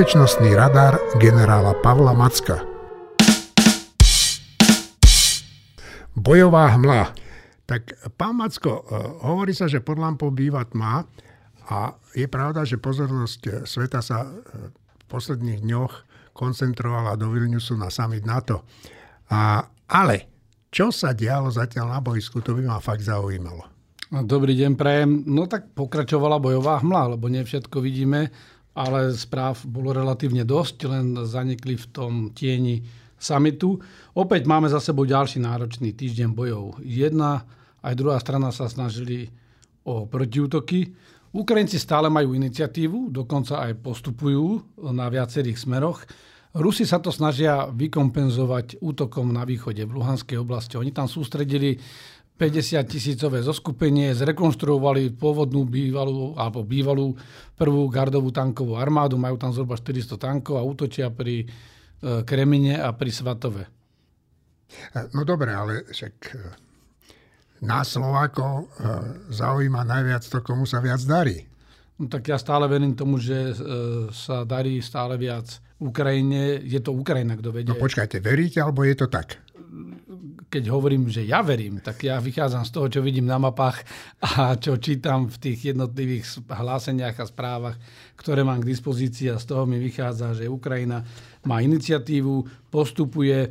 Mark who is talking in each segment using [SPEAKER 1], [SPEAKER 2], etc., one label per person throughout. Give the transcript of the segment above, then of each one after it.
[SPEAKER 1] bezpečnostný radar generála Pavla Macka. Bojová hmla. Tak pán Macko, eh, hovorí sa, že pod lampou býva tma a je pravda, že pozornosť sveta sa eh, v posledných dňoch koncentrovala do Vilniusu na summit NATO. A, ale čo sa dialo zatiaľ na boisku, to by ma fakt zaujímalo.
[SPEAKER 2] No, dobrý deň, prajem. No tak pokračovala bojová hmla, lebo nie všetko vidíme, ale správ bolo relatívne dosť, len zanikli v tom tieni samitu. Opäť máme za sebou ďalší náročný týždeň bojov. Jedna aj druhá strana sa snažili o protiútoky. Ukrajinci stále majú iniciatívu, dokonca aj postupujú na viacerých smeroch. Rusi sa to snažia vykompenzovať útokom na východe v Luhanskej oblasti. Oni tam sústredili 50 tisícové zoskupenie, zrekonštruovali pôvodnú bývalú, alebo bývalú prvú gardovú tankovú armádu, majú tam zhruba 400 tankov a útočia pri e, Kremine a pri Svatove.
[SPEAKER 1] No dobre, ale však e, nás Slovákov e, zaujíma najviac to, komu sa viac darí.
[SPEAKER 2] No tak ja stále verím tomu, že sa darí stále viac Ukrajine. Je to Ukrajina, kto vedie.
[SPEAKER 1] No počkajte, veríte, alebo je to tak?
[SPEAKER 2] Keď hovorím, že ja verím, tak ja vychádzam z toho, čo vidím na mapách a čo čítam v tých jednotlivých hláseniach a správach, ktoré mám k dispozícii a z toho mi vychádza, že Ukrajina má iniciatívu, postupuje e,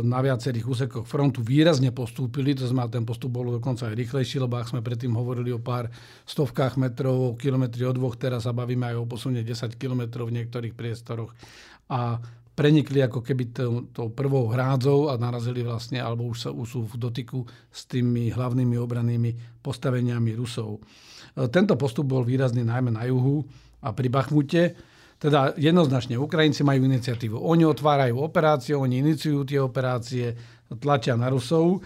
[SPEAKER 2] na viacerých úsekoch frontu výrazne postúpili, to znamená, ten postup bol dokonca aj rýchlejší, lebo ak sme predtým hovorili o pár stovkách metrov, kilometri od dvoch, teraz sa bavíme aj o posunie 10 kilometrov v niektorých priestoroch. A prenikli ako keby tou prvou hrádzou a narazili vlastne, alebo už, sa, už sú v dotyku s tými hlavnými obranými postaveniami Rusov. E, tento postup bol výrazný najmä na juhu a pri Bachmute. Teda jednoznačne Ukrajinci majú iniciatívu. Oni otvárajú operácie, oni iniciujú tie operácie, tlačia na Rusov. E,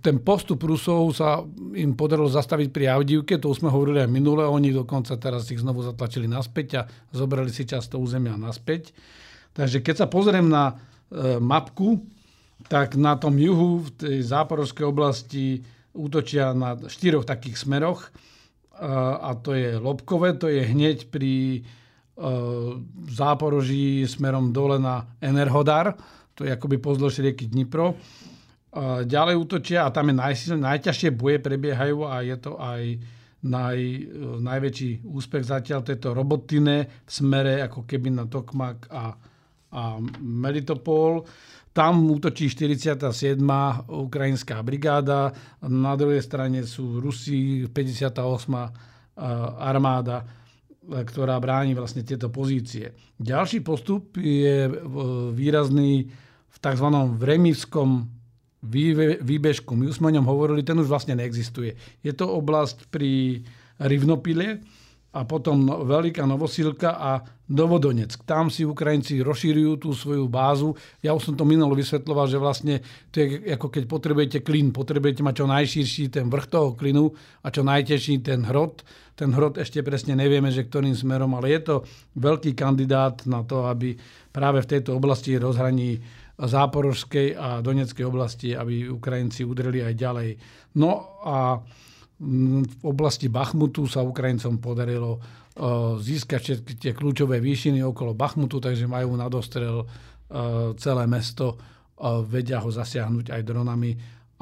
[SPEAKER 2] ten postup Rusov sa im podarilo zastaviť pri Avdivke, to už sme hovorili aj minule, oni dokonca teraz ich znovu zatlačili naspäť a zobrali si často územia naspäť. Takže keď sa pozriem na e, mapku, tak na tom juhu v tej záporovskej oblasti útočia na štyroch takých smeroch. E, a to je Lobkové, to je hneď pri e, záporoží smerom dole na Enerhodar, to je akoby pozdĺž rieky Dnipro. Ďalej útočia a tam je naj, najťažšie boje prebiehajú a je to aj naj, najväčší úspech zatiaľ tejto robotine v smere ako keby na Tokmak a a Melitopol. Tam útočí 47. ukrajinská brigáda, na druhej strane sú Rusi, 58. armáda, ktorá bráni vlastne tieto pozície. Ďalší postup je výrazný v tzv. vremivskom výbežku. My už sme o ňom hovorili, ten už vlastne neexistuje. Je to oblasť pri Rivnopile, a potom Veľká Novosilka a Novodonec. Tam si Ukrajinci rozšírujú tú svoju bázu. Ja už som to minulo vysvetloval, že vlastne to je ako keď potrebujete klin. Potrebujete mať čo najširší ten vrch toho klinu a čo najtežší ten hrot. Ten hrot ešte presne nevieme, že ktorým smerom, ale je to veľký kandidát na to, aby práve v tejto oblasti rozhraní Záporožskej a Doneckej oblasti, aby Ukrajinci udreli aj ďalej. No a v oblasti Bachmutu sa Ukrajincom podarilo získať všetky tie kľúčové výšiny okolo Bachmutu, takže majú na dostrel celé mesto, vedia ho zasiahnuť aj dronami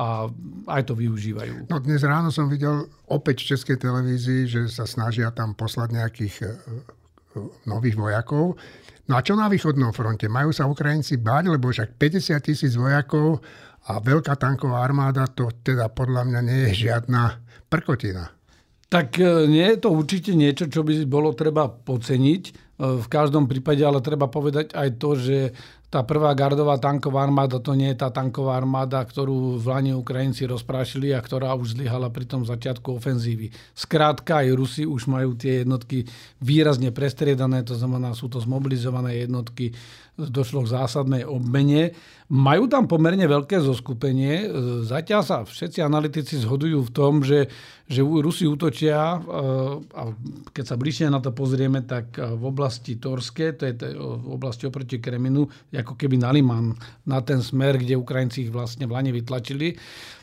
[SPEAKER 2] a aj to využívajú.
[SPEAKER 1] No dnes ráno som videl opäť v Českej televízii, že sa snažia tam poslať nejakých e, e, nových vojakov. No a čo na východnom fronte? Majú sa Ukrajinci báť, lebo však 50 tisíc vojakov a veľká tanková armáda, to teda podľa mňa nie je žiadna prkotina.
[SPEAKER 2] Tak e, nie je to určite niečo, čo by bolo treba poceniť. E, v každom prípade ale treba povedať aj to, že tá prvá gardová tanková armáda to nie je tá tanková armáda, ktorú v Lani Ukrajinci rozprášili a ktorá už zlyhala pri tom začiatku ofenzívy. Skrátka, aj Rusi už majú tie jednotky výrazne prestriedané, to znamená, sú to zmobilizované jednotky, došlo k zásadnej obmene. Majú tam pomerne veľké zoskupenie. Zatiaľ sa všetci analytici zhodujú v tom, že, že Rusi útočia, e, a keď sa bližšie na to pozrieme, tak v oblasti Torske, to je oblasti oproti Kreminu, ako keby na Liman, na ten smer, kde Ukrajinci ich vlastne v Lani vytlačili.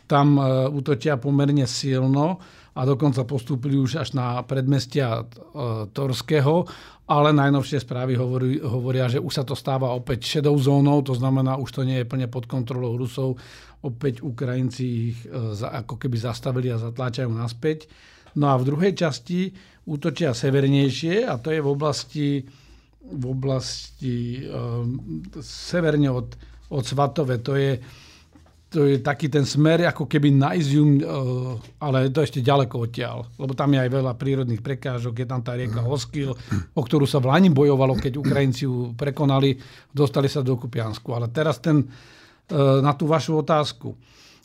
[SPEAKER 2] Tam e, útočia pomerne silno a dokonca postúpili už až na predmestia e, Torského, ale najnovšie správy hovorí, hovoria, že už sa to stáva opäť šedou zónou, to znamená, už to nie je plne pod kontrolou Rusov, opäť Ukrajinci ich e, ako keby zastavili a zatláčajú naspäť. No a v druhej časti útočia severnejšie a to je v oblasti, v oblasti um, severne od, od Svatove. To je, to je taký ten smer ako keby na Izium, uh, ale to ešte ďaleko odtiaľ. Lebo tam je aj veľa prírodných prekážok, je tam tá rieka Oskil, o ktorú sa v Lani bojovalo, keď Ukrajinci ju prekonali, dostali sa do Kupiansku. Ale teraz ten, uh, na tú vašu otázku.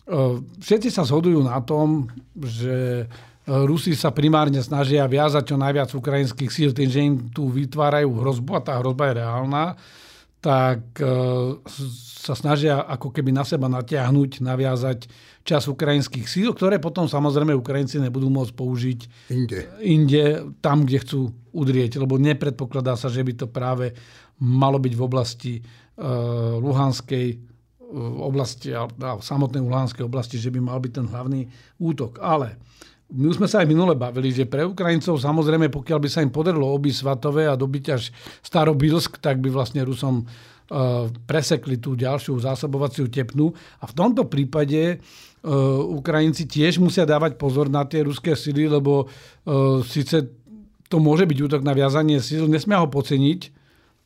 [SPEAKER 2] Uh, všetci sa zhodujú na tom, že Rusi sa primárne snažia viazať čo najviac ukrajinských síl tým, že im tu vytvárajú hrozbu a tá hrozba je reálna, tak e, sa snažia ako keby na seba natiahnuť, naviazať čas ukrajinských síl, ktoré potom samozrejme Ukrajinci nebudú môcť použiť
[SPEAKER 1] inde,
[SPEAKER 2] inde tam, kde chcú udrieť, lebo nepredpokladá sa, že by to práve malo byť v oblasti uh, Luhanskej e, oblasti, samotnej Luhanskej oblasti, že by mal byť ten hlavný útok. Ale my sme sa aj minule bavili, že pre Ukrajincov samozrejme, pokiaľ by sa im podarilo obiť Svatové a dobiť až Starobilsk, tak by vlastne Rusom uh, presekli tú ďalšiu zásobovaciu tepnu. A v tomto prípade uh, Ukrajinci tiež musia dávať pozor na tie ruské sily, lebo uh, síce to môže byť útok na viazanie síl, nesmia ho poceniť,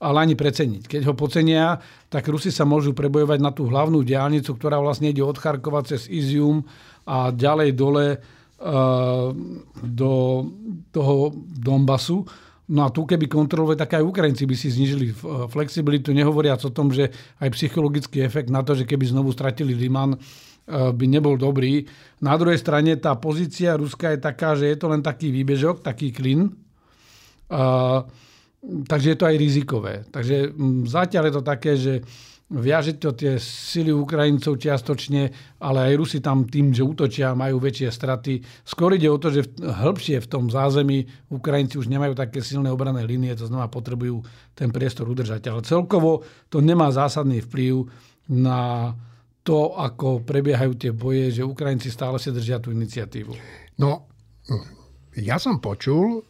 [SPEAKER 2] ale ani preceniť. Keď ho pocenia, tak Rusi sa môžu prebojovať na tú hlavnú diálnicu, ktorá vlastne ide od Charkova cez Izium a ďalej dole do toho Donbasu. No a tu keby kontrolovali, tak aj Ukrajinci by si znižili flexibilitu, nehovoriac o tom, že aj psychologický efekt na to, že keby znovu stratili Liman, by nebol dobrý. Na druhej strane tá pozícia Ruska je taká, že je to len taký výbežok, taký klin. takže je to aj rizikové. Takže zatiaľ je to také, že viaže to tie sily Ukrajincov čiastočne, ale aj Rusi tam tým, že útočia, majú väčšie straty. Skôr ide o to, že hĺbšie v tom zázemí Ukrajinci už nemajú také silné obrané línie, to znamená potrebujú ten priestor udržať. Ale celkovo to nemá zásadný vplyv na to, ako prebiehajú tie boje, že Ukrajinci stále si držia tú iniciatívu.
[SPEAKER 1] No, ja som počul,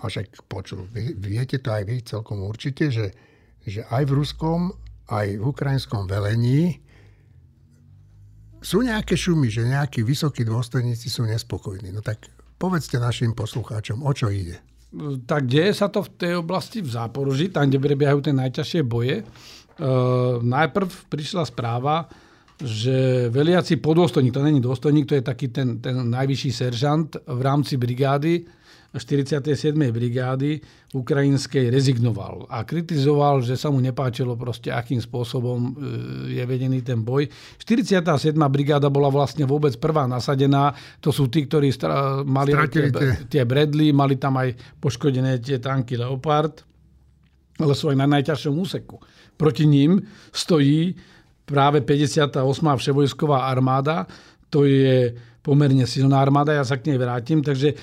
[SPEAKER 1] a však počul, viete to aj vy celkom určite, že, že aj v ruskom aj v ukrajinskom velení sú nejaké šumy, že nejakí vysokí dôstojníci sú nespokojní. No tak povedzte našim poslucháčom, o čo ide.
[SPEAKER 2] Tak deje sa to v tej oblasti v Záporoži, tam, kde prebiehajú tie najťažšie boje. E, najprv prišla správa, že veliaci podôstojník, to není dôstojník, to je taký ten, ten najvyšší seržant v rámci brigády, 47. brigády ukrajinskej rezignoval a kritizoval, že sa mu nepáčilo proste, akým spôsobom e, je vedený ten boj. 47. brigáda bola vlastne vôbec prvá nasadená. To sú tí, ktorí stra- mali tie, tie Bradley, mali tam aj poškodené tie tanky Leopard, ale sú aj na najťažšom úseku. Proti ním stojí práve 58. vševojsková armáda, to je pomerne silná armáda, ja sa k nej vrátim. Takže e,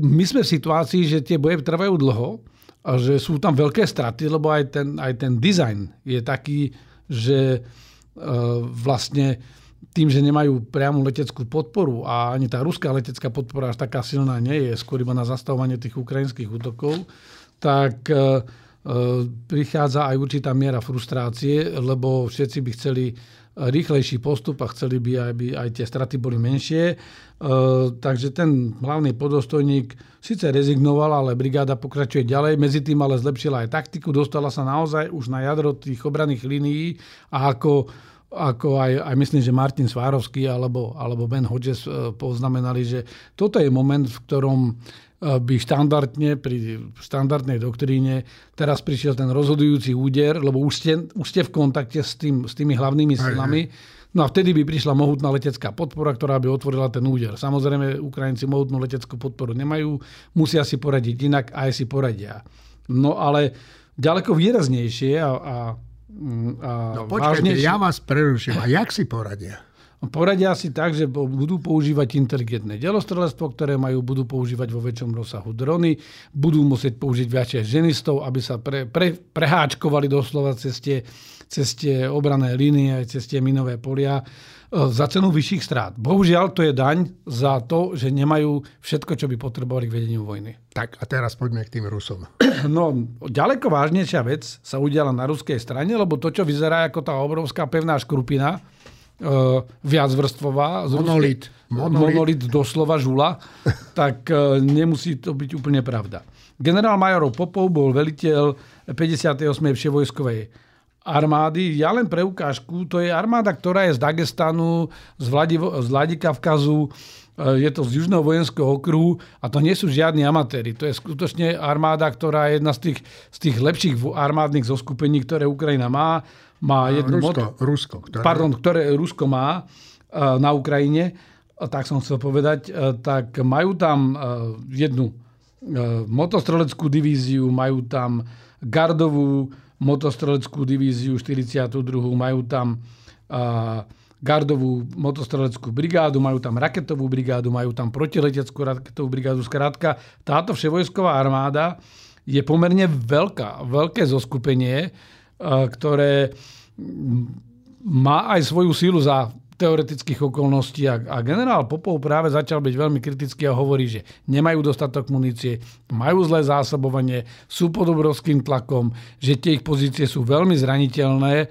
[SPEAKER 2] my sme v situácii, že tie boje trvajú dlho a že sú tam veľké straty, lebo aj ten, aj ten dizajn je taký, že e, vlastne tým, že nemajú priamu leteckú podporu a ani tá ruská letecká podpora až taká silná nie je, skôr iba na zastavovanie tých ukrajinských útokov, tak e, prichádza aj určitá miera frustrácie, lebo všetci by chceli rýchlejší postup a chceli by, aby aj tie straty boli menšie. E, takže ten hlavný podostojník síce rezignoval, ale brigáda pokračuje ďalej. Medzi tým ale zlepšila aj taktiku, dostala sa naozaj už na jadro tých obranných línií a ako ako aj, aj myslím, že Martin Svárovský alebo, alebo Ben Hodges e, poznamenali, že toto je moment, v ktorom by štandardne pri štandardnej doktríne teraz prišiel ten rozhodujúci úder, lebo už ste, už ste v kontakte s, tým, s tými hlavnými silami. No a vtedy by prišla mohutná letecká podpora, ktorá by otvorila ten úder. Samozrejme, Ukrajinci mohutnú leteckú podporu nemajú, musia si poradiť inak aj si poradia. No ale ďaleko výraznejšie a, a, a
[SPEAKER 1] no počkajte, vážnejšie... ja vás preruším. A jak si poradia?
[SPEAKER 2] Poradia si tak, že budú používať inteligentné delostrelectvo, ktoré majú, budú používať vo väčšom rozsahu drony, budú musieť použiť viacej ženistov, aby sa pre, pre, preháčkovali doslova cez tie, cez tie obrané línie, cez tie minové polia. za cenu vyšších strát. Bohužiaľ, to je daň za to, že nemajú všetko, čo by potrebovali k vedeniu vojny.
[SPEAKER 1] Tak a teraz poďme k tým Rusom.
[SPEAKER 2] No, ďaleko vážnejšia vec sa udiala na ruskej strane, lebo to, čo vyzerá ako tá obrovská pevná škrupina, uh, viacvrstvová,
[SPEAKER 1] monolit.
[SPEAKER 2] monolit, monolit doslova žula, tak uh, nemusí to byť úplne pravda. Generál Majorov Popov bol veliteľ 58. vševojskovej armády. Ja len pre ukážku, to je armáda, ktorá je z Dagestanu, z, Vladivo, z Vladikavkazu, e, je to z Južného vojenského okruhu a to nie sú žiadni amatéri. To je skutočne armáda, ktorá je jedna z tých, z tých lepších armádnych zoskupení, ktoré Ukrajina má. Má
[SPEAKER 1] jednu Rusko, mod... Rusko,
[SPEAKER 2] ktoré... Pardon, ktoré Rusko má e, na Ukrajine, tak som chcel povedať, e, tak majú tam jednu motostreleckú divíziu, majú tam gardovú motostreleckú divíziu 42. Majú tam gardovú motostreleckú brigádu, majú tam raketovú brigádu, majú tam protileteckú raketovú brigádu. Skrátka, táto vševojsková armáda je pomerne veľká, veľké zoskupenie, ktoré má aj svoju sílu za teoretických okolností a, a generál Popov práve začal byť veľmi kritický a hovorí, že nemajú dostatok munície, majú zlé zásobovanie, sú pod obrovským tlakom, že tie ich pozície sú veľmi zraniteľné.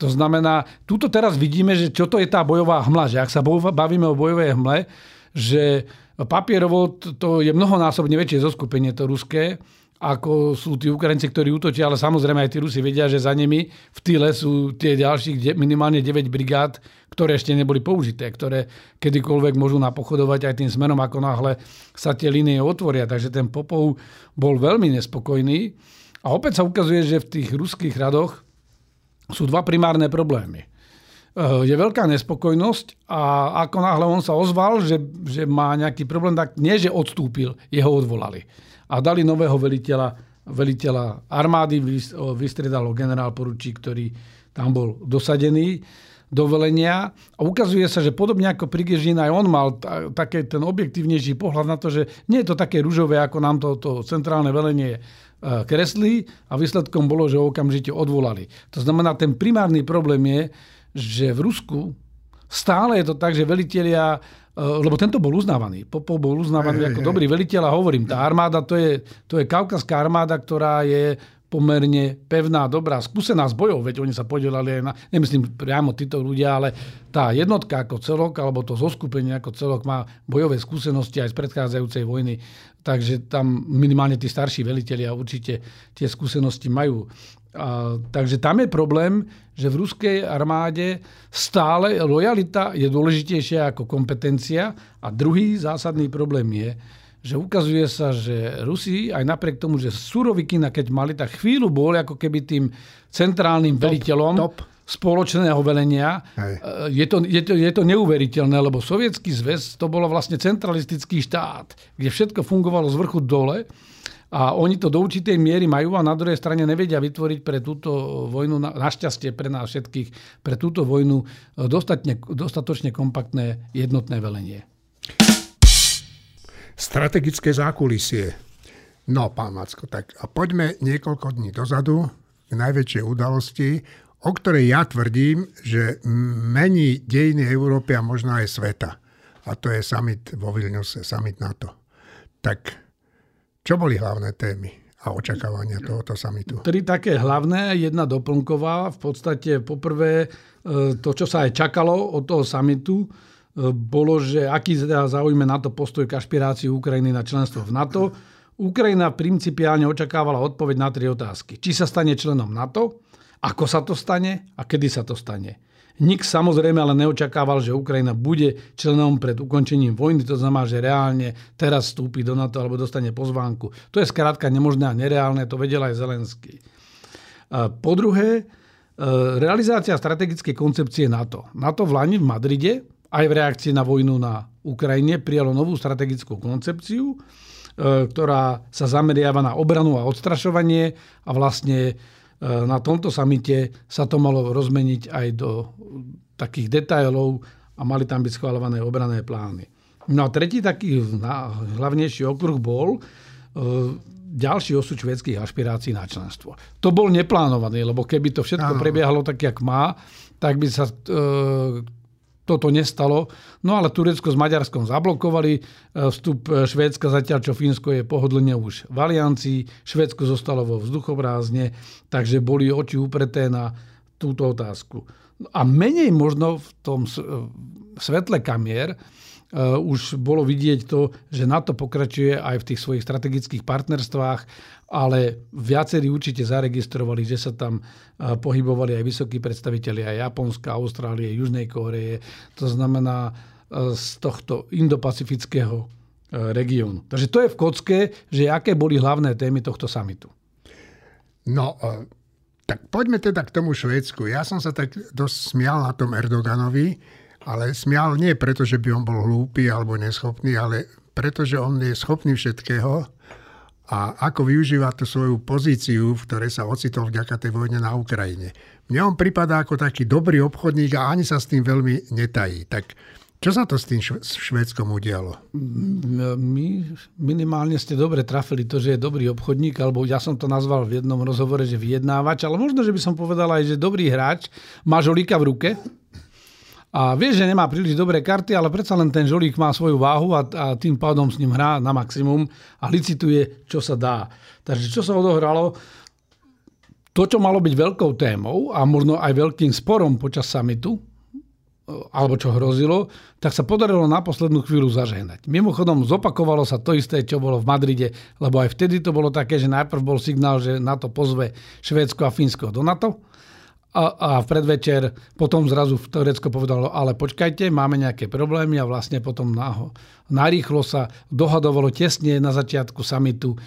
[SPEAKER 2] To znamená, túto teraz vidíme, že čo to je tá bojová hmla, že ak sa bavíme o bojovej hmle, že papierovo to je mnohonásobne väčšie zoskupenie to ruské, ako sú tí Ukrajinci, ktorí útočia, ale samozrejme aj tí Rusi vedia, že za nimi v tyle sú tie ďalších minimálne 9 brigád, ktoré ešte neboli použité, ktoré kedykoľvek môžu napochodovať aj tým smerom, ako náhle sa tie línie otvoria. Takže ten Popov bol veľmi nespokojný. A opäť sa ukazuje, že v tých ruských radoch sú dva primárne problémy. Eh, je veľká nespokojnosť a ako náhle on sa ozval, že, že má nejaký problém, tak nie, že odstúpil, jeho odvolali a dali nového veliteľa, veliteľa armády, vystredal ho generál poručík, ktorý tam bol dosadený do velenia. A ukazuje sa, že podobne ako Prigežin, aj on mal také ten objektívnejší pohľad na to, že nie je to také ružové, ako nám to, to centrálne velenie e, kreslí a výsledkom bolo, že ho okamžite odvolali. To znamená, ten primárny problém je, že v Rusku stále je to tak, že velitelia Eh, lebo tento bol uznávaný. Popov bol uznávaný hey, ako hey, dobrý veliteľ a hovorím, tá armáda to je, to je kaukazská armáda, ktorá je pomerne pevná, dobrá, skúsená z bojov, veď oni sa podielali aj na, nemyslím priamo títo ľudia, ale tá jednotka ako celok, alebo to zoskupenie ako celok má bojové skúsenosti aj z predchádzajúcej vojny, takže tam minimálne tí starší velitelia určite tie skúsenosti majú. A, takže tam je problém, že v ruskej armáde stále lojalita je dôležitejšia ako kompetencia. A druhý zásadný problém je, že ukazuje sa, že Rusi, aj napriek tomu, že surovikina keď mali, tak chvíľu boli ako keby tým centrálnym top, veliteľom top. Spoločného velenia. Je to, je, to, je to neuveriteľné, lebo sovietský zväz to bolo vlastne centralistický štát, kde všetko fungovalo z vrchu dole a oni to do určitej miery majú a na druhej strane nevedia vytvoriť pre túto vojnu, našťastie pre nás všetkých, pre túto vojnu e, dostatne, dostatočne kompaktné jednotné velenie.
[SPEAKER 1] Strategické zákulisie. No, pán Macko, tak a poďme niekoľko dní dozadu k najväčšej udalosti, o ktorej ja tvrdím, že mení dejiny Európy a možno aj sveta. A to je summit vo Vilniuse, summit NATO. Tak čo boli hlavné témy a očakávania tohoto samitu?
[SPEAKER 2] Tri také hlavné, jedna doplnková. V podstate poprvé e, to, čo sa aj čakalo od toho samitu, e, bolo, že aký teda zaujme NATO postoj k ašpirácii Ukrajiny na členstvo v NATO. Ukrajina principiálne očakávala odpoveď na tri otázky. Či sa stane členom NATO, ako sa to stane a kedy sa to stane. Nik samozrejme ale neočakával, že Ukrajina bude členom pred ukončením vojny, to znamená, že reálne teraz vstúpi do NATO alebo dostane pozvánku. To je skrátka nemožné a nereálne, to vedel aj Zelenský. Po druhé, e, realizácia strategickej koncepcie NATO. NATO v Lani v Madride, aj v reakcii na vojnu na Ukrajine, prijalo novú strategickú koncepciu, e, ktorá sa zameriava na obranu a odstrašovanie a vlastne na tomto samite sa to malo rozmeniť aj do takých detailov a mali tam byť schváľované obrané plány. No a tretí taký hlavnejší okruh bol eh, ďalší osud švedských ašpirácií na členstvo. To bol neplánovaný, lebo keby to všetko prebiehalo tak, jak má, tak by sa eh, toto nestalo. No ale Turecko s Maďarskom zablokovali vstup Švédska, zatiaľ čo Fínsko je pohodlne už v aliancii. Švédsko zostalo vo vzduchobrázne, takže boli oči upreté na túto otázku. A menej možno v tom svetle kamier už bolo vidieť to, že NATO pokračuje aj v tých svojich strategických partnerstvách, ale viacerí určite zaregistrovali, že sa tam uh, pohybovali aj vysokí predstavitelia Japonska, Austrálie, Južnej Kóreje. To znamená uh, z tohto indopacifického regiónu. Takže to je v kocke, že aké boli hlavné témy tohto samitu.
[SPEAKER 1] No, tak poďme teda k tomu Švédsku. Ja som sa tak dosť smial na tom Erdoganovi, ale smial nie preto, že by on bol hlúpy alebo neschopný, ale preto, že on je schopný všetkého a ako využíva tú svoju pozíciu, v ktorej sa ocitol vďaka tej vojne na Ukrajine. Mne on pripadá ako taký dobrý obchodník a ani sa s tým veľmi netají. Tak čo sa to s tým Švédskom udialo?
[SPEAKER 2] My, minimálne ste dobre trafili to, že je dobrý obchodník, alebo ja som to nazval v jednom rozhovore, že vyjednávač, ale možno, že by som povedal aj, že dobrý hráč, má žolíka v ruke, a vie, že nemá príliš dobré karty, ale predsa len ten žolík má svoju váhu a, a tým pádom s ním hrá na maximum a licituje, čo sa dá. Takže čo sa odohralo? To, čo malo byť veľkou témou a možno aj veľkým sporom počas samitu, alebo čo hrozilo, tak sa podarilo na poslednú chvíľu zažehnať. Mimochodom, zopakovalo sa to isté, čo bolo v Madride, lebo aj vtedy to bolo také, že najprv bol signál, že NATO pozve Švédsko a Fínsko do NATO a, a v predvečer potom zrazu v Turecko povedalo, ale počkajte, máme nejaké problémy a vlastne potom naho, narýchlo sa dohadovalo tesne na začiatku samitu e,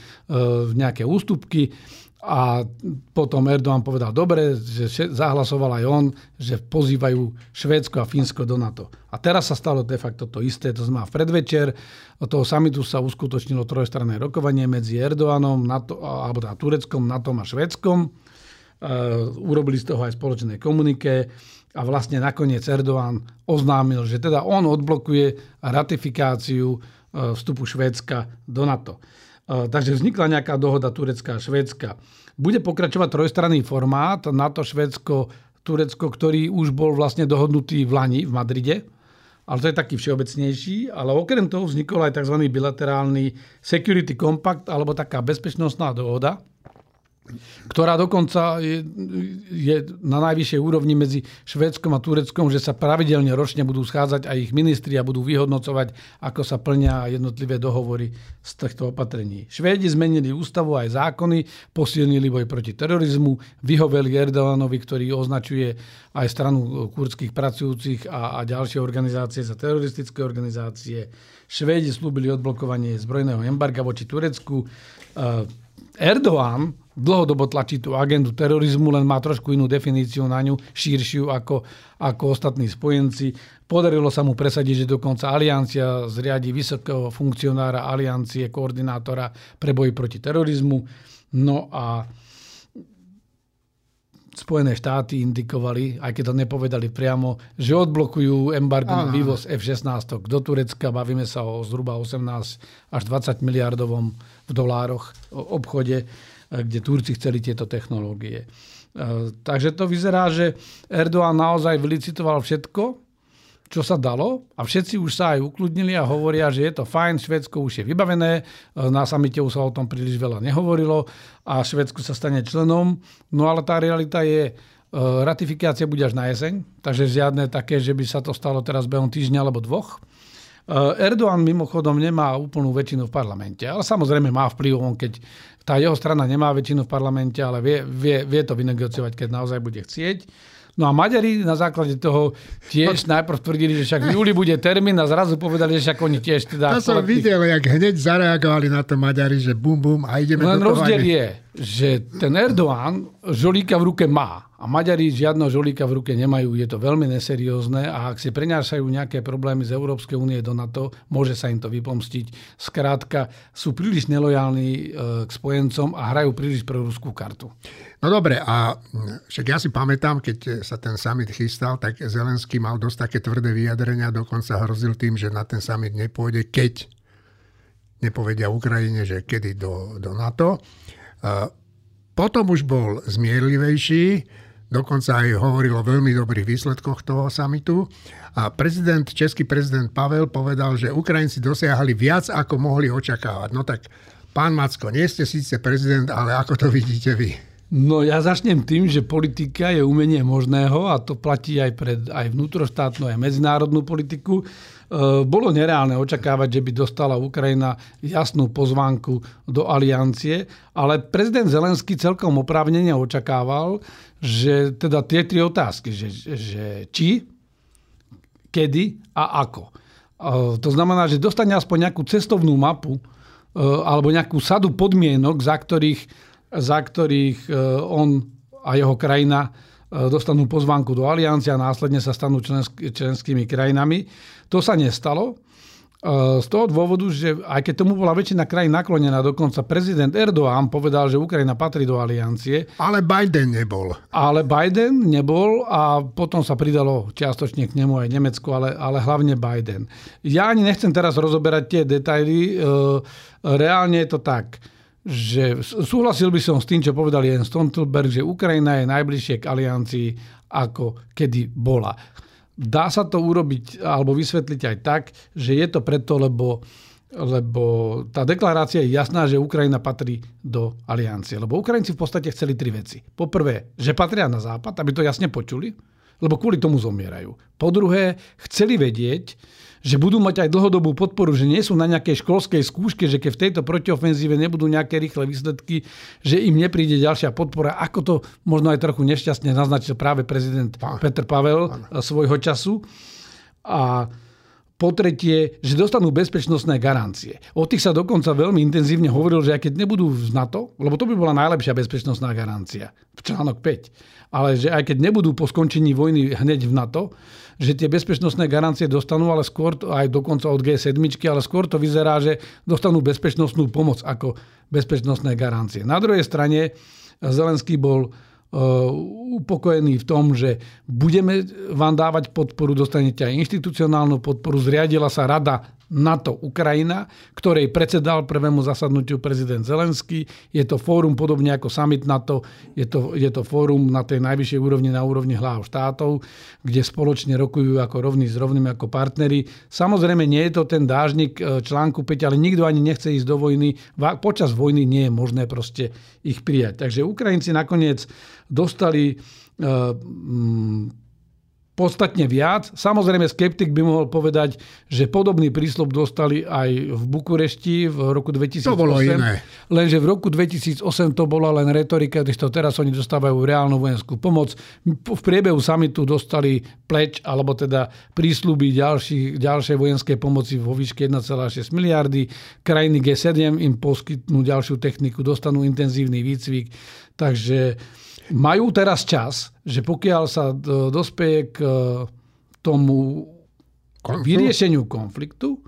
[SPEAKER 2] nejaké ústupky a potom Erdogan povedal, dobre, že zahlasoval aj on, že pozývajú Švédsko a Fínsko do NATO. A teraz sa stalo de facto to isté, to znamená v predvečer toho samitu sa uskutočnilo trojstranné rokovanie medzi Erdoganom, NATO, alebo teda Tureckom, NATO a Švédskom urobili z toho aj spoločné komuniké a vlastne nakoniec Erdoğan oznámil, že teda on odblokuje ratifikáciu eh, vstupu Švédska do NATO. Eh, takže vznikla nejaká dohoda Turecka a Švédska. Bude pokračovať trojstranný formát NATO, Švédsko, Turecko, ktorý už bol vlastne dohodnutý v Lani v Madride, ale to je taký všeobecnejší. Ale okrem toho vznikol aj tzv. bilaterálny Security Compact, alebo taká bezpečnostná dohoda, ktorá dokonca je, je na najvyššej úrovni medzi Švédskom a Tureckom, že sa pravidelne ročne budú schádzať aj ich ministri a budú vyhodnocovať, ako sa plnia jednotlivé dohovory z týchto opatrení. Švédi zmenili ústavu aj zákony, posilnili boj proti terorizmu, vyhoveli Erdoganovi, ktorý označuje aj stranu kurdských pracujúcich a, a ďalšie organizácie za teroristické organizácie. Švédi slúbili odblokovanie zbrojného embarga voči Turecku. Erdoğan dlhodobo tlačí tú agendu terorizmu, len má trošku inú definíciu na ňu, širšiu ako, ako ostatní spojenci. Podarilo sa mu presadiť, že dokonca aliancia zriadi vysokého funkcionára aliancie, koordinátora pre boj proti terorizmu. No a Spojené štáty indikovali, aj keď to nepovedali priamo, že odblokujú embargo na vývoz F-16 do Turecka. Bavíme sa o zhruba 18 až 20 miliardovom v dolároch obchode kde Turci chceli tieto technológie. E, takže to vyzerá, že Erdoğan naozaj vylicitoval všetko, čo sa dalo a všetci už sa aj ukludnili a hovoria, že je to fajn, Švedsko už je vybavené, e, na samite už sa o tom príliš veľa nehovorilo a Švedsko sa stane členom, no ale tá realita je, e, ratifikácia bude až na jeseň, takže žiadne také, že by sa to stalo teraz behom týždňa alebo dvoch. Erdoğan mimochodom nemá úplnú väčšinu v parlamente, ale samozrejme má vplyv, on keď tá jeho strana nemá väčšinu v parlamente, ale vie, vie, vie to vynegociovať, keď naozaj bude chcieť. No a Maďari na základe toho tiež no. najprv tvrdili, že však v júli bude termín a zrazu povedali, že však oni tiež teda...
[SPEAKER 1] To som kolektív... videl, jak hneď zareagovali na to Maďari, že bum bum a ideme
[SPEAKER 2] Len do toho. rozdiel je, že ten Erdoğan žolíka v ruke má a Maďari žiadneho žolíka v ruke nemajú. Je to veľmi neseriózne a ak si prenášajú nejaké problémy z Európskej únie do NATO, môže sa im to vypomstiť. Skrátka, sú príliš nelojálni e, k spojencom a hrajú príliš pre ruskú kartu.
[SPEAKER 1] No dobre, a však ja si pamätám, keď sa ten summit chystal, tak Zelenský mal dosť také tvrdé vyjadrenia, dokonca hrozil tým, že na ten summit nepôjde, keď nepovedia Ukrajine, že kedy do, do NATO. Potom už bol zmierlivejší, dokonca aj hovoril o veľmi dobrých výsledkoch toho samitu. A prezident, český prezident Pavel povedal, že Ukrajinci dosiahli viac, ako mohli očakávať. No tak, pán Macko, nie ste síce prezident, ale ako to vidíte vy?
[SPEAKER 2] No ja začnem tým, že politika je umenie možného a to platí aj pre aj vnútroštátnu, aj medzinárodnú politiku. E, bolo nereálne očakávať, že by dostala Ukrajina jasnú pozvánku do aliancie, ale prezident Zelenský celkom oprávnene očakával, že teda tie tri otázky, že, že či, kedy a ako. E, to znamená, že dostane aspoň nejakú cestovnú mapu e, alebo nejakú sadu podmienok, za ktorých za ktorých e, on a jeho krajina e, dostanú pozvánku do aliancie a následne sa stanú členskými krajinami. To sa nestalo. E, z toho dôvodu, že aj keď tomu bola väčšina krajín naklonená, dokonca prezident Erdoğan povedal, že Ukrajina patrí do aliancie.
[SPEAKER 1] Ale Biden nebol.
[SPEAKER 2] Ale Biden nebol a potom sa pridalo čiastočne k nemu aj Nemecko, ale, ale hlavne Biden. Ja ani nechcem teraz rozoberať tie detaily. Reálne je to tak že súhlasil by som s tým, čo povedal Jens Stoltenberg, že Ukrajina je najbližšie k aliancii ako kedy bola. Dá sa to urobiť alebo vysvetliť aj tak, že je to preto, lebo, lebo tá deklarácia je jasná, že Ukrajina patrí do aliancie. Lebo Ukrajinci v podstate chceli tri veci. Po prvé, že patria na západ, aby to jasne počuli, lebo kvôli tomu zomierajú. Po druhé, chceli vedieť, že budú mať aj dlhodobú podporu, že nie sú na nejakej školskej skúške, že keď v tejto protiofenzíve nebudú nejaké rýchle výsledky, že im nepríde ďalšia podpora, ako to možno aj trochu nešťastne naznačil práve prezident Pán. Petr Pavel Pán. svojho času. A po tretie, že dostanú bezpečnostné garancie. O tých sa dokonca veľmi intenzívne hovoril, že aj keď nebudú z NATO, lebo to by bola najlepšia bezpečnostná garancia, v článok 5, ale že aj keď nebudú po skončení vojny hneď v NATO, že tie bezpečnostné garancie dostanú, ale skôr to, aj dokonca od G7, ale skôr to vyzerá, že dostanú bezpečnostnú pomoc ako bezpečnostné garancie. Na druhej strane Zelenský bol Eh, upokojený v tom, že budeme vám dávať podporu, dostanete aj inštitucionálnu podporu. Zriadila sa rada NATO Ukrajina, ktorej predsedal prvému zasadnutiu prezident Zelenský. Je to fórum podobne ako summit NATO, je to, je to fórum na tej najvyššej úrovni, na úrovni hlav štátov, kde spoločne rokujú ako rovní s rovnými ako partneri. Samozrejme nie je to ten dážnik e, článku 5, ale nikto ani nechce ísť do vojny. Počas vojny nie je možné proste ich prijať. Takže Ukrajinci nakoniec dostali uh, podstatne viac. Samozrejme, skeptik by mohol povedať, že podobný prísľub dostali aj v Bukurešti v roku 2008.
[SPEAKER 1] To bolo iné.
[SPEAKER 2] Lenže v roku 2008 to bola len retorika, když to teraz oni dostávajú reálnu vojenskú pomoc. V priebehu samitu dostali pleč, alebo teda prísľuby ďalšej vojenskej pomoci vo výške 1,6 miliardy. Krajiny G7 im poskytnú ďalšiu techniku, dostanú intenzívny výcvik. Takže majú teraz čas, že pokiaľ sa dospeje k e, tomu Konflikt? vyriešeniu konfliktu,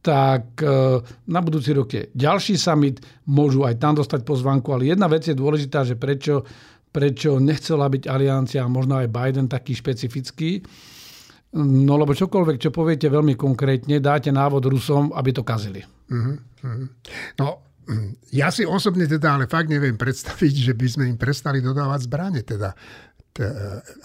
[SPEAKER 2] tak e, na budúci rok je ďalší summit, môžu aj tam dostať pozvanku, ale jedna vec je dôležitá, že prečo, prečo nechcela byť aliancia a možno aj Biden taký špecifický, No lebo čokoľvek, čo poviete veľmi konkrétne, dáte návod Rusom, aby to kazili. Uh-huh.
[SPEAKER 1] No ja si osobne teda ale fakt neviem predstaviť, že by sme im prestali dodávať zbranie. Teda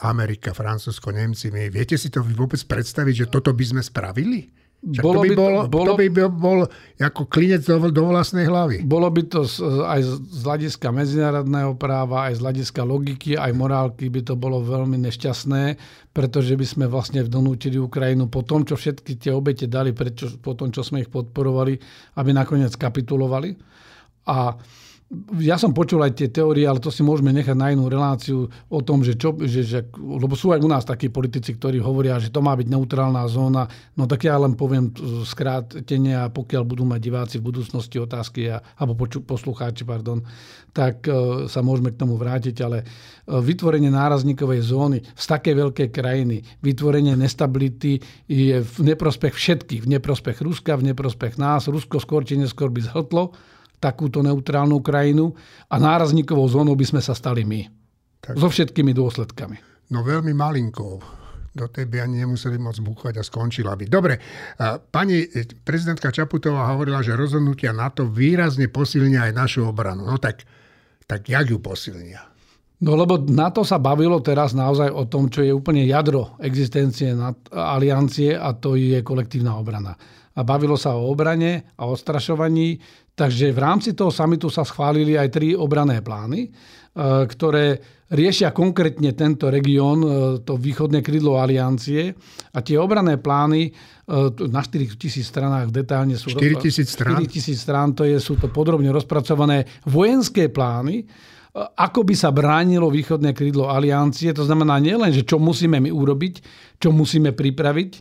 [SPEAKER 1] Amerika, Francúzsko, Nemci. My, viete si to vôbec predstaviť, že toto by sme spravili? Však bolo to by, bol, bolo, to by bol ako klinec do, do vlastnej hlavy.
[SPEAKER 2] Bolo by to aj z hľadiska medzinárodného práva, aj z hľadiska logiky, aj morálky by to bolo veľmi nešťastné, pretože by sme vlastne donútili Ukrajinu po tom, čo všetky tie obete dali, prečo, po tom, čo sme ich podporovali, aby nakoniec kapitulovali. A ja som počul aj tie teórie, ale to si môžeme nechať na inú reláciu o tom, že čo, že, že, lebo sú aj u nás takí politici, ktorí hovoria, že to má byť neutrálna zóna. No tak ja len poviem skrátene a pokiaľ budú mať diváci v budúcnosti otázky, a, alebo poču, poslucháči, pardon, tak uh, sa môžeme k tomu vrátiť, ale uh, vytvorenie nárazníkovej zóny z takej veľkej krajiny, vytvorenie nestability je v neprospech všetkých, v neprospech Ruska, v neprospech nás. Rusko skôr či neskôr by zhltlo takúto neutrálnu krajinu a nárazníkovou zónou by sme sa stali my. Tak. So všetkými dôsledkami.
[SPEAKER 1] No veľmi malinkou. Do tej by ani nemuseli môcť búchať a skončila by. Dobre, pani prezidentka Čaputová hovorila, že rozhodnutia NATO výrazne posilnia aj našu obranu. No tak, tak jak ju posilnia?
[SPEAKER 2] No lebo na to sa bavilo teraz naozaj o tom, čo je úplne jadro existencie aliancie a to je kolektívna obrana. A bavilo sa o obrane a o strašovaní, takže v rámci toho samitu sa schválili aj tri obrané plány, e, ktoré riešia konkrétne tento región, e, to východné krídlo aliancie a tie obrané plány e, na 4 tisíc stranách detálne sú...
[SPEAKER 1] 4 tisíc strán?
[SPEAKER 2] 4 tisíc strán, to je, sú to podrobne rozpracované vojenské plány, ako by sa bránilo východné krídlo aliancie. To znamená nielen, že čo musíme my urobiť, čo musíme pripraviť,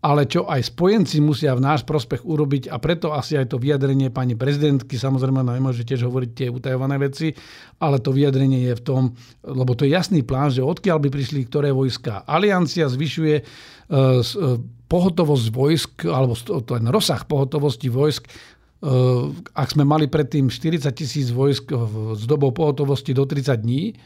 [SPEAKER 2] ale čo aj spojenci musia v náš prospech urobiť a preto asi aj to vyjadrenie pani prezidentky, samozrejme nemôže tiež hovoriť tie utajované veci, ale to vyjadrenie je v tom, lebo to je jasný plán, že odkiaľ by prišli ktoré vojska. Aliancia zvyšuje e, e, pohotovosť vojsk, alebo ten rozsah pohotovosti vojsk Eh, ak sme mali predtým 40 tisíc vojsk s dobou pohotovosti do 30 dní,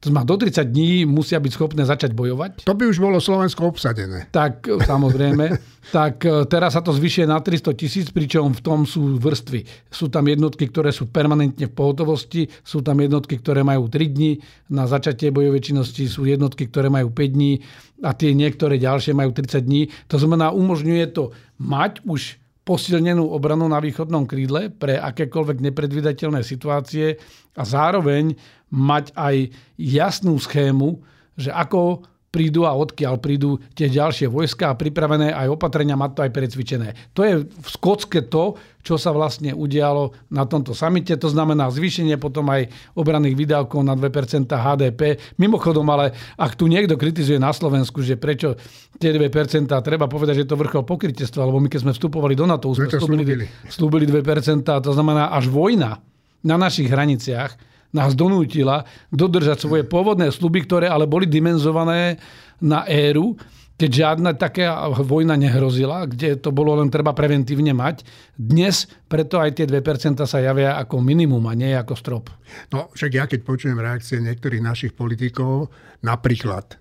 [SPEAKER 2] to znamená, do 30 dní musia byť schopné začať bojovať.
[SPEAKER 1] To by už bolo Slovensko obsadené.
[SPEAKER 2] Tak, samozrejme. tak eh, teraz sa to zvyšuje na 300 tisíc, pričom v tom sú vrstvy. Sú tam jednotky, ktoré sú permanentne v pohotovosti, sú tam jednotky, ktoré majú 3 dní na začatie bojovej činnosti, sú jednotky, ktoré majú 5 dní a tie niektoré ďalšie majú 30 dní. To znamená, umožňuje to mať už posilnenú obranu na východnom krídle pre akékoľvek nepredvydateľné situácie a zároveň mať aj jasnú schému, že ako prídu a odkiaľ prídu tie ďalšie vojska a pripravené aj opatrenia, mať to aj precvičené. To je v skocke to, čo sa vlastne udialo na tomto samite. To znamená zvýšenie potom aj obranných výdavkov na 2% HDP. Mimochodom, ale ak tu niekto kritizuje na Slovensku, že prečo tie 2%, treba povedať, že je to vrchol pokrytectva, lebo my keď sme vstupovali do NATO, sme slúbili, slúbili 2%, to znamená až vojna na našich hraniciach nás donútila dodržať svoje pôvodné sluby, ktoré ale boli dimenzované na éru, keď žiadna taká vojna nehrozila, kde to bolo len treba preventívne mať. Dnes preto aj tie 2% sa javia ako minimum a nie ako strop.
[SPEAKER 1] No však ja keď počujem reakcie niektorých našich politikov, napríklad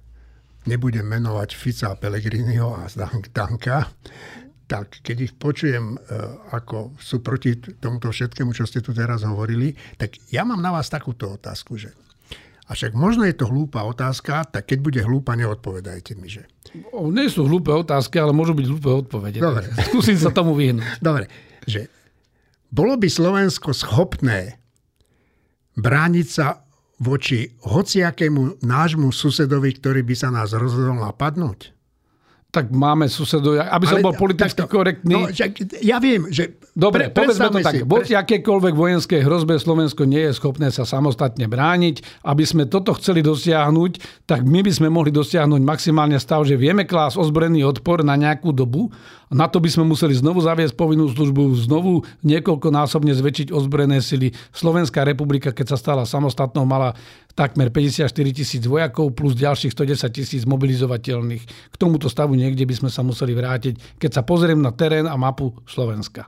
[SPEAKER 1] nebudem menovať Fica, Pellegriniho a Danka, tak keď ich počujem, e, ako sú proti tomuto všetkému, čo ste tu teraz hovorili, tak ja mám na vás takúto otázku, že a však možno je to hlúpa otázka, tak keď bude hlúpa, neodpovedajte mi, že...
[SPEAKER 2] O, nie sú hlúpe otázky, ale môžu byť hlúpe odpovede.
[SPEAKER 1] Dobre.
[SPEAKER 2] Skúsim sa tomu vyhnúť.
[SPEAKER 1] Dobre, že bolo by Slovensko schopné brániť sa voči hociakému nášmu susedovi, ktorý by sa nás rozhodol napadnúť?
[SPEAKER 2] Tak máme susedov, aby som Ale, bol politicky takto, korektný. No,
[SPEAKER 1] ja viem, že...
[SPEAKER 2] Dobre, pre, povedzme to tak. Si, Voči pre... akékoľvek vojenskej hrozbe Slovensko nie je schopné sa samostatne brániť. Aby sme toto chceli dosiahnuť, tak my by sme mohli dosiahnuť maximálne stav, že vieme klásť ozbrojený odpor na nejakú dobu. Na to by sme museli znovu zaviesť povinnú službu, znovu niekoľkonásobne zväčšiť ozbrojené sily. Slovenská republika, keď sa stala samostatnou, mala takmer 54 tisíc vojakov plus ďalších 110 tisíc mobilizovateľných. K tomuto stavu niekde by sme sa museli vrátiť, keď sa pozriem na terén a mapu Slovenska.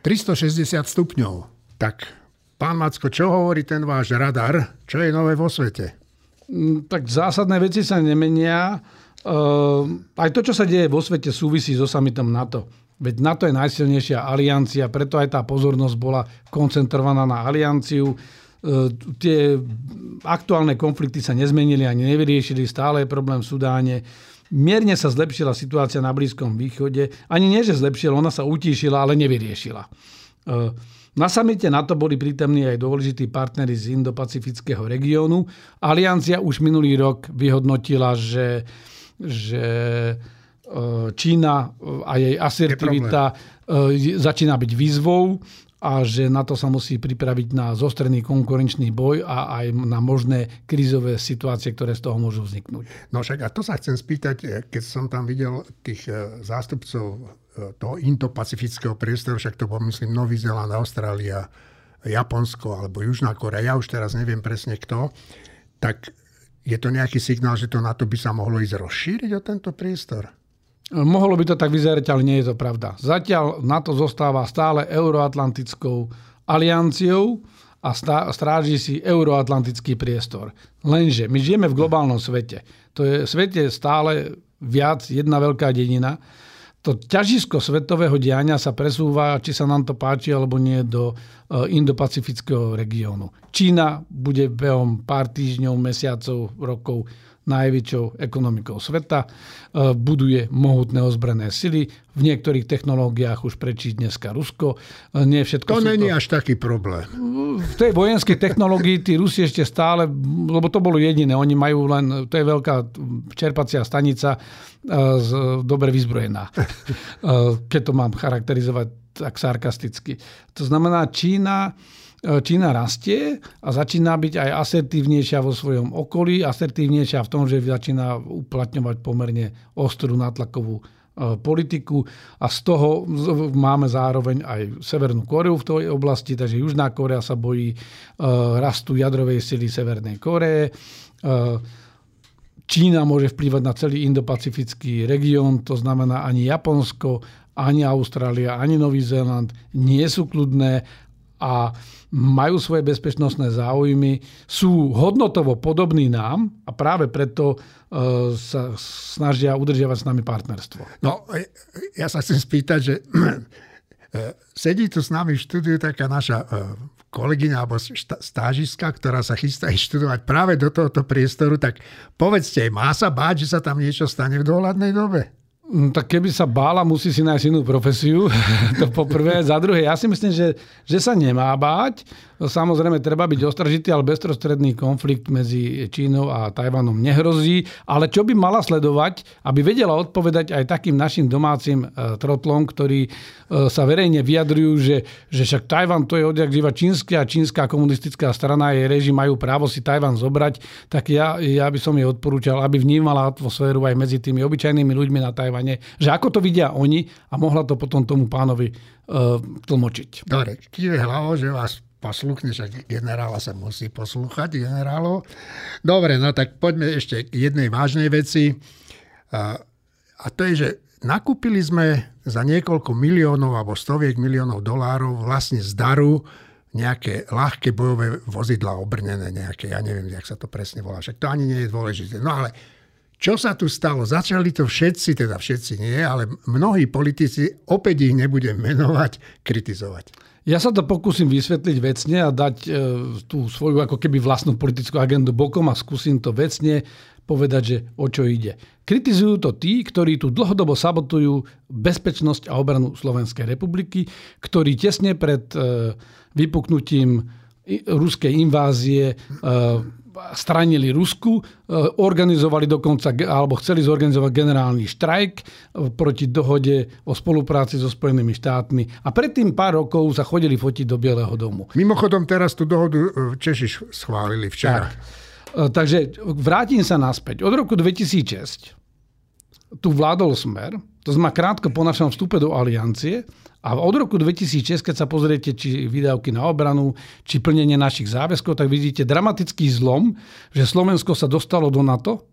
[SPEAKER 1] 360 stupňov. Tak, pán Macko, čo hovorí ten váš radar? Čo je nové vo svete?
[SPEAKER 2] Mm, tak zásadné veci sa nemenia. Uh, aj to, čo sa deje vo svete, súvisí so samitom NATO. Veď NATO je najsilnejšia aliancia, preto aj tá pozornosť bola koncentrovaná na alianciu. E, tie aktuálne konflikty sa nezmenili ani nevyriešili, stále je problém v Sudáne. Mierne sa zlepšila situácia na Blízkom východe. Ani nie, že zlepšila, ona sa utíšila, ale nevyriešila. E, na samite NATO boli prítomní aj dôležití partnery z Indo-Pacifického regiónu. Aliancia už minulý rok vyhodnotila, že, že e, Čína a jej asertivita začína byť výzvou a že na to sa musí pripraviť na zostrený konkurenčný boj a aj na možné krízové situácie, ktoré z toho môžu vzniknúť.
[SPEAKER 1] No však a to sa chcem spýtať, e, keď som tam videl tých e, zástupcov e, toho indopacifického priestoru, však to pomyslím Nový Zeland, Austrália, Japonsko alebo Južná Korea, už teraz neviem presne kto, tak je to nejaký signál, že to na to by sa mohlo ísť rozšíriť o tento priestor?
[SPEAKER 2] Mohlo by to tak vyzerať, ale nie je to pravda. Zatiaľ NATO zostáva stále euroatlantickou alianciou a stráži si euroatlantický priestor. Lenže my žijeme v globálnom svete. To je, svet je stále viac jedna veľká dedina. to ťažisko svetového diania sa presúva, či sa nám to páči alebo nie, do e, indopacifického regiónu. Čína bude behom pár týždňov, mesiacov, rokov najväčšou ekonomikou sveta, e, buduje mohutné ozbrojené sily, v niektorých technológiách už prečí dneska Rusko. E, nie všetko
[SPEAKER 1] to není to... až taký problém.
[SPEAKER 2] V tej vojenskej technológii tí Rusi ešte stále, lebo to bolo jediné, oni majú len, to je veľká čerpacia stanica, e, dobre vyzbrojená. Keď to mám charakterizovať tak sarkasticky. To znamená, Čína Čína rastie a začína byť aj asertívnejšia vo svojom okolí, asertívnejšia v tom, že začína uplatňovať pomerne ostrú natlakovú e, politiku a z toho máme zároveň aj Severnú Koreu v tej oblasti, takže Južná Korea sa bojí e, rastu jadrovej sily Severnej Koreje. Čína môže vplývať na celý indopacifický región, to znamená ani Japonsko, ani Austrália, ani Nový Zéland nie sú kľudné a majú svoje bezpečnostné záujmy, sú hodnotovo podobní nám a práve preto e, sa snažia udržiavať s nami partnerstvo.
[SPEAKER 1] No, ja sa chcem spýtať, že e, sedí tu s nami v štúdiu taká naša e, kolegyňa alebo stážiska, ktorá sa chystá študovať práve do tohoto priestoru, tak povedzte, má sa báť, že sa tam niečo stane v dohľadnej dobe?
[SPEAKER 2] No, tak keby sa bála, musí si nájsť inú profesiu. to poprvé. Za druhé, ja si myslím, že, že sa nemá báť. Samozrejme, treba byť ostražitý, ale bezprostredný konflikt medzi Čínou a Tajvanom nehrozí. Ale čo by mala sledovať, aby vedela odpovedať aj takým našim domácim e, trotlom, ktorí e, sa verejne vyjadrujú, že, že však Tajvan to je odjak živa čínska a čínska komunistická strana a jej režim majú právo si Tajvan zobrať, tak ja, ja by som jej odporúčal, aby vnímala atmosféru aj medzi tými obyčajnými ľuďmi na Tajvane, že ako to vidia oni a mohla to potom tomu pánovi uh, tlmočiť.
[SPEAKER 1] Dobre, kýve hlavo, že vás posluchne, že generála sa musí poslúchať, generálov. Dobre, no tak poďme ešte k jednej vážnej veci. A to je, že nakúpili sme za niekoľko miliónov alebo stoviek miliónov dolárov vlastne z daru nejaké ľahké bojové vozidla obrnené nejaké, ja neviem, jak sa to presne volá, však to ani nie je dôležité. No ale čo sa tu stalo? Začali to všetci, teda všetci nie, ale mnohí politici, opäť ich nebudem menovať, kritizovať.
[SPEAKER 2] Ja sa to pokúsim vysvetliť vecne a dať e, tú svoju ako keby vlastnú politickú agendu bokom a skúsim to vecne povedať, že o čo ide. Kritizujú to tí, ktorí tu dlhodobo sabotujú bezpečnosť a obranu Slovenskej republiky, ktorí tesne pred e, vypuknutím ruskej invázie e, stranili Rusku, e, organizovali dokonca, alebo chceli zorganizovať generálny štrajk e, proti dohode o spolupráci so Spojenými štátmi. A predtým pár rokov sa chodili fotiť do Bieleho domu.
[SPEAKER 1] Mimochodom, teraz tú dohodu Češi schválili včera. Tak.
[SPEAKER 2] Takže vrátim sa naspäť. Od roku 2006 tu vládol smer, to znamená krátko po našom vstupe do aliancie a od roku 2006, keď sa pozriete, či výdavky na obranu, či plnenie našich záväzkov, tak vidíte dramatický zlom, že Slovensko sa dostalo do NATO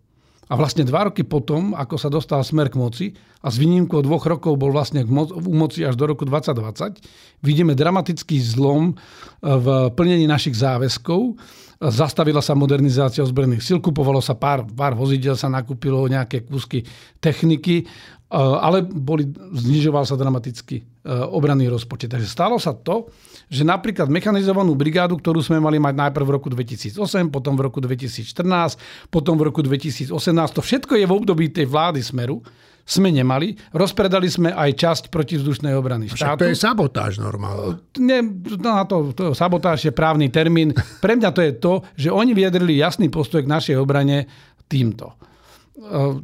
[SPEAKER 2] a vlastne dva roky potom, ako sa dostal smer k moci a s výnimkou dvoch rokov bol vlastne v moci až do roku 2020, vidíme dramatický zlom v plnení našich záväzkov. Zastavila sa modernizácia ozbrojených síl, kupovalo sa pár, pár vozidel, sa nakúpilo nejaké kúsky techniky Eh, ale boli, znižoval sa dramaticky obranný rozpočet. Takže stalo sa to, že napríklad mechanizovanú brigádu, ktorú sme mali mať najprv v roku 2008, potom v roku 2014, potom v roku 2018, to všetko je v období tej vlády Smeru, sme nemali. Rozpredali sme aj časť protivzdušnej obrany štátu.
[SPEAKER 1] Však to je sabotáž normálne.
[SPEAKER 2] Eh, nie, no, to, to, sabotáž je právny termín. Pre mňa to je to, že oni vyjadrili jasný postoj k našej obrane týmto.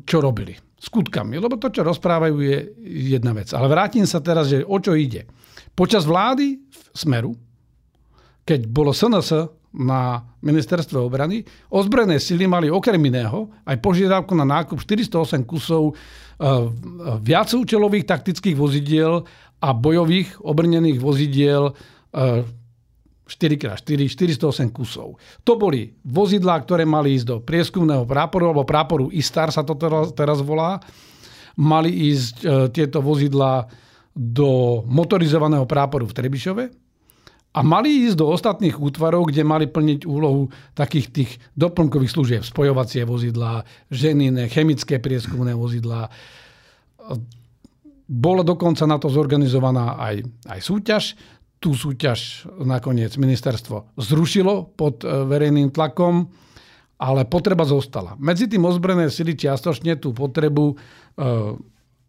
[SPEAKER 2] Čo robili? skutkami. Lebo to, čo rozprávajú, je jedna vec. Ale vrátim sa teraz, že o čo ide. Počas vlády v Smeru, keď bolo SNS na ministerstve obrany, ozbrojené sily mali okrem iného aj požiadavku na nákup 408 kusov uh, viacúčelových taktických vozidiel a bojových obrnených vozidiel uh, 4x4, 408 kusov. To boli vozidlá, ktoré mali ísť do prieskumného práporu, alebo práporu ISTAR sa to teraz, teraz volá. Mali ísť e, tieto vozidlá do motorizovaného práporu v Trebišove a mali ísť do ostatných útvarov, kde mali plniť úlohu takých tých doplnkových služieb. Spojovacie vozidlá, ženiny, chemické prieskumné vozidlá, Bola dokonca na to zorganizovaná aj, aj súťaž. Tú súťaž nakoniec ministerstvo zrušilo pod e, verejným tlakom, ale potreba zostala. Medzi tým ozbrojené sily čiastočne tú potrebu e,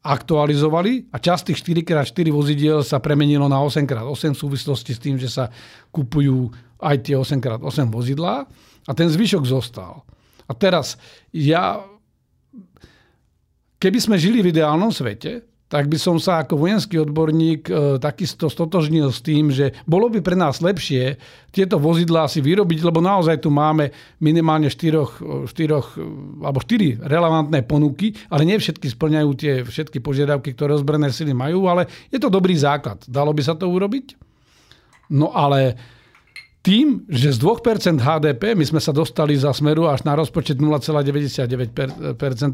[SPEAKER 2] aktualizovali a časť tých 4x4 vozidiel sa premenilo na 8x8 v súvislosti s tým, že sa kupujú aj tie 8x8 vozidlá a ten zvyšok zostal. A teraz ja, keby sme žili v ideálnom svete, tak by som sa ako vojenský odborník e, takisto stotožnil s tým, že bolo by pre nás lepšie tieto vozidlá si vyrobiť, lebo naozaj tu máme minimálne štyroch, štyroch alebo štyri relevantné ponuky, ale nie všetky splňajú tie všetky požiadavky, ktoré ozbrojené sily majú, ale je to dobrý základ. Dalo by sa to urobiť? No ale tým, že z 2% HDP my sme sa dostali za smeru až na rozpočet 0,99%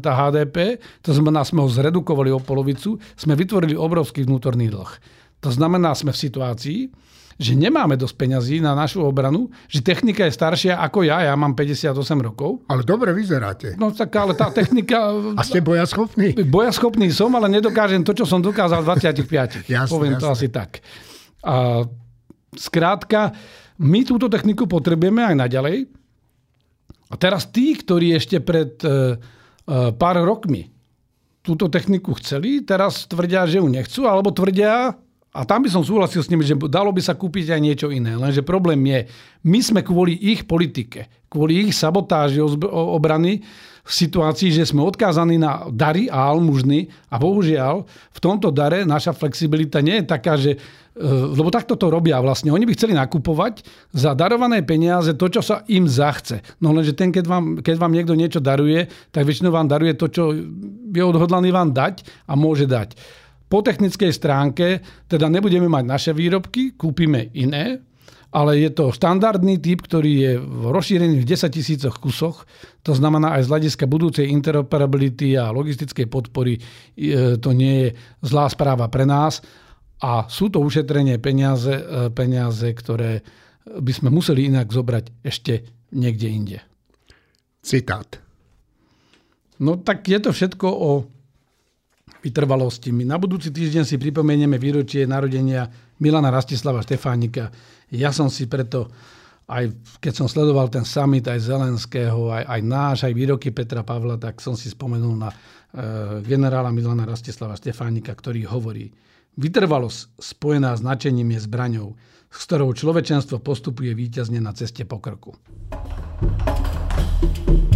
[SPEAKER 2] HDP, to znamená, sme ho zredukovali o polovicu, sme vytvorili obrovský vnútorný dlh. To znamená, sme v situácii, že nemáme dosť peňazí na našu obranu, že technika je staršia ako ja, ja mám 58 rokov.
[SPEAKER 1] Ale dobre vyzeráte.
[SPEAKER 2] No tak ale tá technika...
[SPEAKER 1] A ste bojaschopný?
[SPEAKER 2] Bojaschopný som, ale nedokážem to, čo som dokázal v 25.
[SPEAKER 1] jasne,
[SPEAKER 2] Poviem
[SPEAKER 1] jasne.
[SPEAKER 2] to asi tak. A skrátka, my túto techniku potrebujeme aj naďalej. A teraz tí, ktorí ešte pred e, e, pár rokmi túto techniku chceli, teraz tvrdia, že ju nechcú, alebo tvrdia, a tam by som súhlasil s nimi, že dalo by sa kúpiť aj niečo iné. Lenže problém je, my sme kvôli ich politike, kvôli ich sabotáži obrany v situácii, že sme odkázaní na dary a almužny a bohužiaľ v tomto dare naša flexibilita nie je taká, že lebo takto to robia vlastne. Oni by chceli nakupovať za darované peniaze to, čo sa im zachce. No lenže ten, keď vám, keď vám niekto niečo daruje, tak väčšinou vám daruje to, čo je odhodlaný vám dať a môže dať. Po technickej stránke teda nebudeme mať naše výrobky, kúpime iné, ale je to štandardný typ, ktorý je v rozšírených v 10 tisícoch kusoch. To znamená aj z hľadiska budúcej interoperability a logistickej podpory e, to nie je zlá správa pre nás. A sú to ušetrenie peniaze, e, peniaze, ktoré by sme museli inak zobrať ešte niekde inde.
[SPEAKER 1] Citát.
[SPEAKER 2] No tak je to všetko o vytrvalosti. My na budúci týždeň si pripomenieme výročie narodenia Milana Rastislava Štefánika. Ja som si preto, aj keď som sledoval ten summit aj Zelenského, aj, aj náš, aj výroky Petra Pavla, tak som si spomenul na e, generála Milana Rastislava Štefánika, ktorý hovorí, vytrvalosť spojená s nadšením je zbraňou, s ktorou človečenstvo postupuje víťazne na ceste pokrku. thank you